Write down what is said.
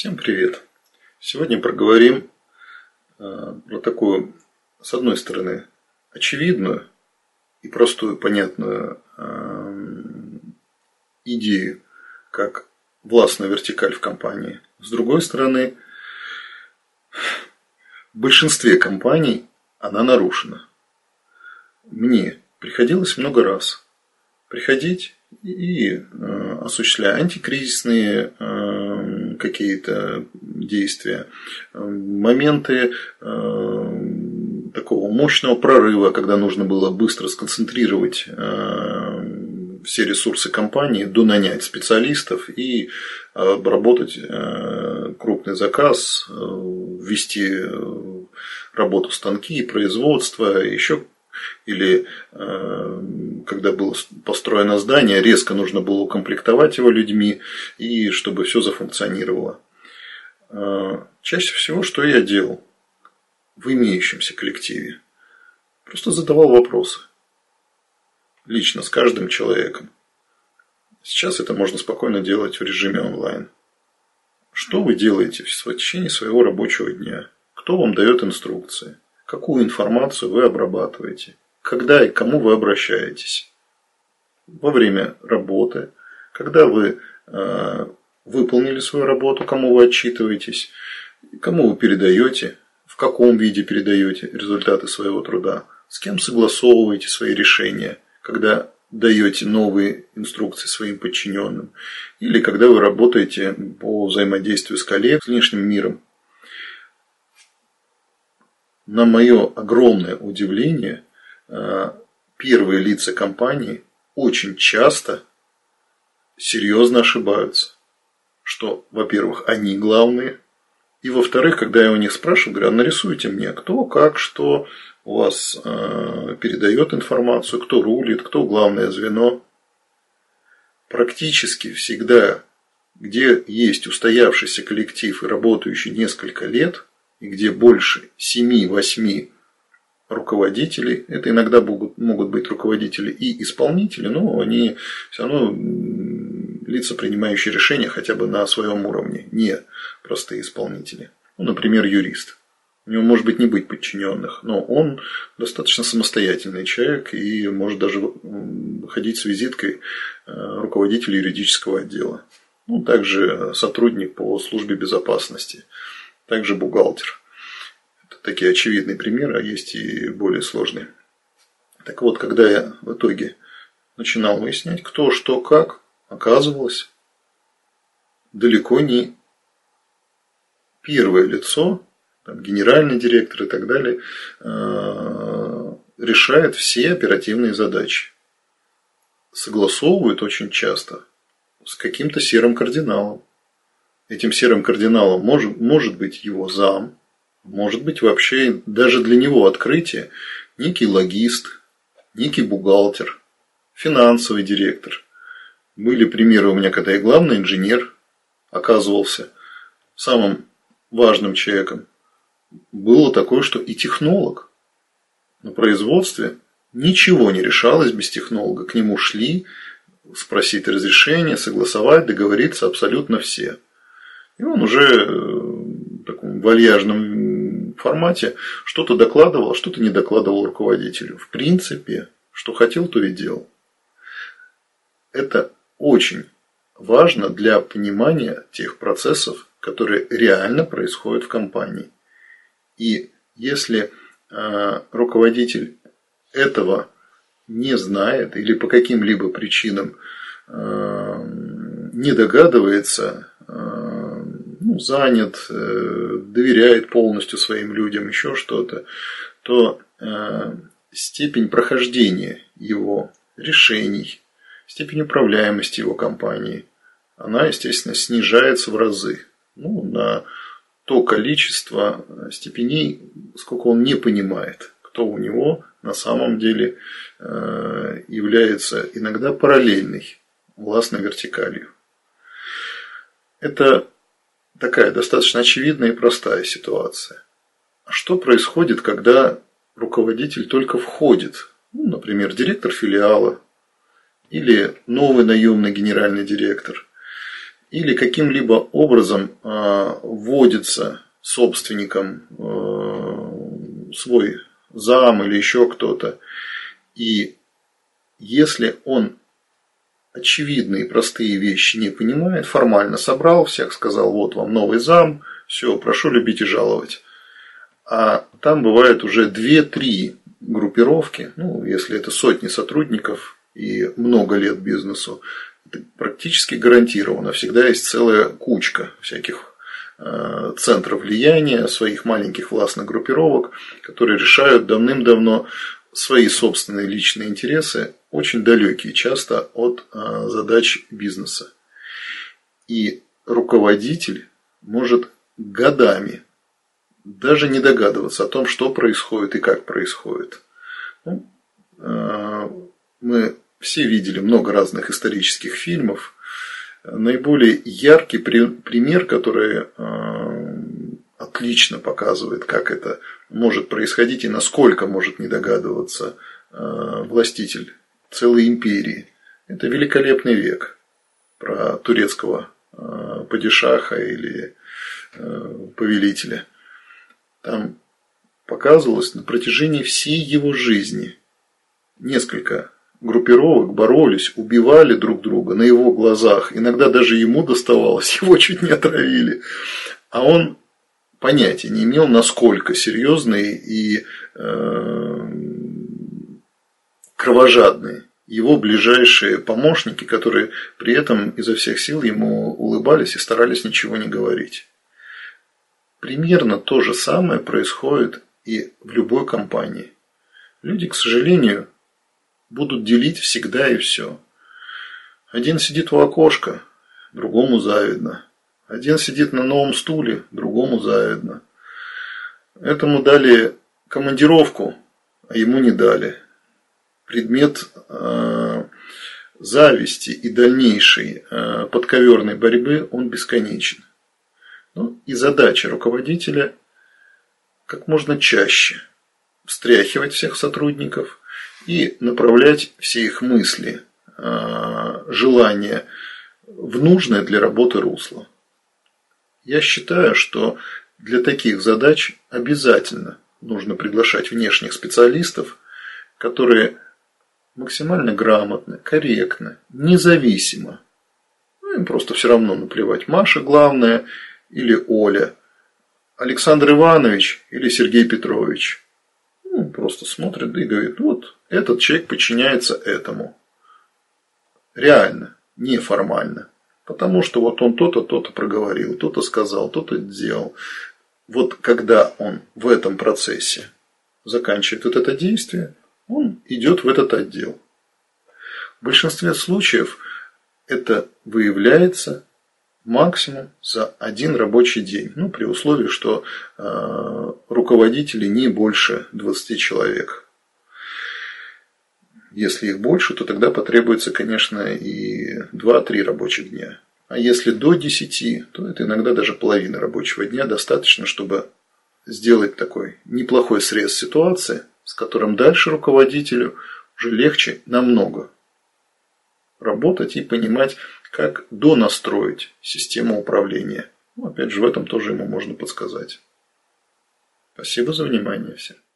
Всем привет! Сегодня проговорим э, про такую, с одной стороны, очевидную и простую, понятную э, идею, как властная вертикаль в компании. С другой стороны, в большинстве компаний она нарушена. Мне приходилось много раз приходить и э, осуществляя антикризисные какие-то действия, моменты э, такого мощного прорыва, когда нужно было быстро сконцентрировать э, все ресурсы компании, донанять специалистов и обработать э, крупный заказ, ввести работу станки, производство, еще или э, когда было построено здание, резко нужно было укомплектовать его людьми, и чтобы все зафункционировало. Э, чаще всего, что я делал в имеющемся коллективе? Просто задавал вопросы. Лично, с каждым человеком. Сейчас это можно спокойно делать в режиме онлайн. Что вы делаете в течение своего рабочего дня? Кто вам дает инструкции? Какую информацию вы обрабатываете, когда и кому вы обращаетесь. Во время работы, когда вы э, выполнили свою работу, кому вы отчитываетесь, кому вы передаете, в каком виде передаете результаты своего труда, с кем согласовываете свои решения, когда даете новые инструкции своим подчиненным, или когда вы работаете по взаимодействию с коллегой, с внешним миром, на мое огромное удивление, э, первые лица компании очень часто серьезно ошибаются. Что, во-первых, они главные, и во-вторых, когда я у них спрашиваю, говорю, а нарисуйте мне, кто, как, что у вас э, передает информацию, кто рулит, кто главное звено. Практически всегда, где есть устоявшийся коллектив и работающий несколько лет – и где больше 7-8 руководителей, это иногда могут, могут быть руководители и исполнители, но они все равно лица, принимающие решения хотя бы на своем уровне, не простые исполнители. Ну, например, юрист. У него может быть не быть подчиненных, но он достаточно самостоятельный человек и может даже ходить с визиткой э, руководителя юридического отдела. Ну, также сотрудник по службе безопасности также бухгалтер. Это такие очевидные примеры, а есть и более сложные. Так вот, когда я в итоге начинал выяснять, кто, что, как, оказывалось, далеко не первое лицо, там, генеральный директор и так далее, э, решает все оперативные задачи. Согласовывают очень часто с каким-то серым кардиналом этим серым кардиналом может, может быть его зам, может быть вообще даже для него открытие некий логист, некий бухгалтер, финансовый директор. Были примеры у меня, когда и главный инженер оказывался самым важным человеком. Было такое, что и технолог на производстве ничего не решалось без технолога. К нему шли спросить разрешение, согласовать, договориться абсолютно все. И он уже э, в таком вальяжном формате что-то докладывал, а что-то не докладывал руководителю. В принципе, что хотел, то и делал. Это очень важно для понимания тех процессов, которые реально происходят в компании. И если э, руководитель этого не знает или по каким-либо причинам э, не догадывается, занят, э, доверяет полностью своим людям, еще что-то, то э, степень прохождения его решений, степень управляемости его компании, она, естественно, снижается в разы. Ну, на то количество степеней, сколько он не понимает, кто у него на самом деле э, является иногда параллельной властной вертикалью. Это такая достаточно очевидная и простая ситуация. А что происходит, когда руководитель только входит? Ну, например, директор филиала или новый наемный генеральный директор. или каким-либо образом э, вводится собственником э, свой зам или еще кто-то. И если он очевидные простые вещи не понимает, формально собрал всех, сказал, вот вам новый зам, все, прошу любить и жаловать. А там бывает уже 2-3 группировки, ну, если это сотни сотрудников и много лет бизнесу, практически гарантированно. Всегда есть целая кучка всяких э, центров влияния, своих маленьких властных группировок, которые решают давным-давно свои собственные личные интересы, очень далекие часто от э, задач бизнеса. И руководитель может годами даже не догадываться о том, что происходит и как происходит. Ну, э, мы все видели много разных исторических фильмов. Наиболее яркий пример, который э, отлично показывает, как это может происходить и насколько может не догадываться э, властитель целой империи. Это великолепный век про турецкого падишаха или повелителя. Там показывалось на протяжении всей его жизни несколько группировок боролись, убивали друг друга на его глазах. Иногда даже ему доставалось, его чуть не отравили. А он понятия не имел, насколько серьезные и э, кровожадные его ближайшие помощники, которые при этом изо всех сил ему улыбались и старались ничего не говорить. Примерно то же самое происходит и в любой компании. Люди, к сожалению, будут делить всегда и все. Один сидит у окошка, другому завидно. Один сидит на новом стуле, другому завидно. Этому дали командировку, а ему не дали. Предмет э, зависти и дальнейшей э, подковерной борьбы он бесконечен. Ну, и задача руководителя как можно чаще встряхивать всех сотрудников и направлять все их мысли, а, желания в нужное для работы русло. Я считаю, что для таких задач обязательно нужно приглашать внешних специалистов, которые максимально грамотно, корректно, независимо. Ну, им просто все равно наплевать. Маша главное – или Оля, Александр Иванович или Сергей Петрович. Ну, просто смотрит и говорит, вот этот человек подчиняется этому. Реально, неформально. Потому что вот он то-то, то-то проговорил, то-то сказал, то-то сделал. Вот когда он в этом процессе заканчивает вот это действие, он идет в этот отдел. В большинстве случаев это выявляется максимум за один рабочий день. Ну, при условии, что э, руководители не больше 20 человек. Если их больше, то тогда потребуется, конечно, и 2-3 рабочих дня. А если до 10, то это иногда даже половина рабочего дня достаточно, чтобы сделать такой неплохой срез ситуации, с которым дальше руководителю уже легче намного работать и понимать, как донастроить систему управления. Ну, опять же, в этом тоже ему можно подсказать. Спасибо за внимание всем.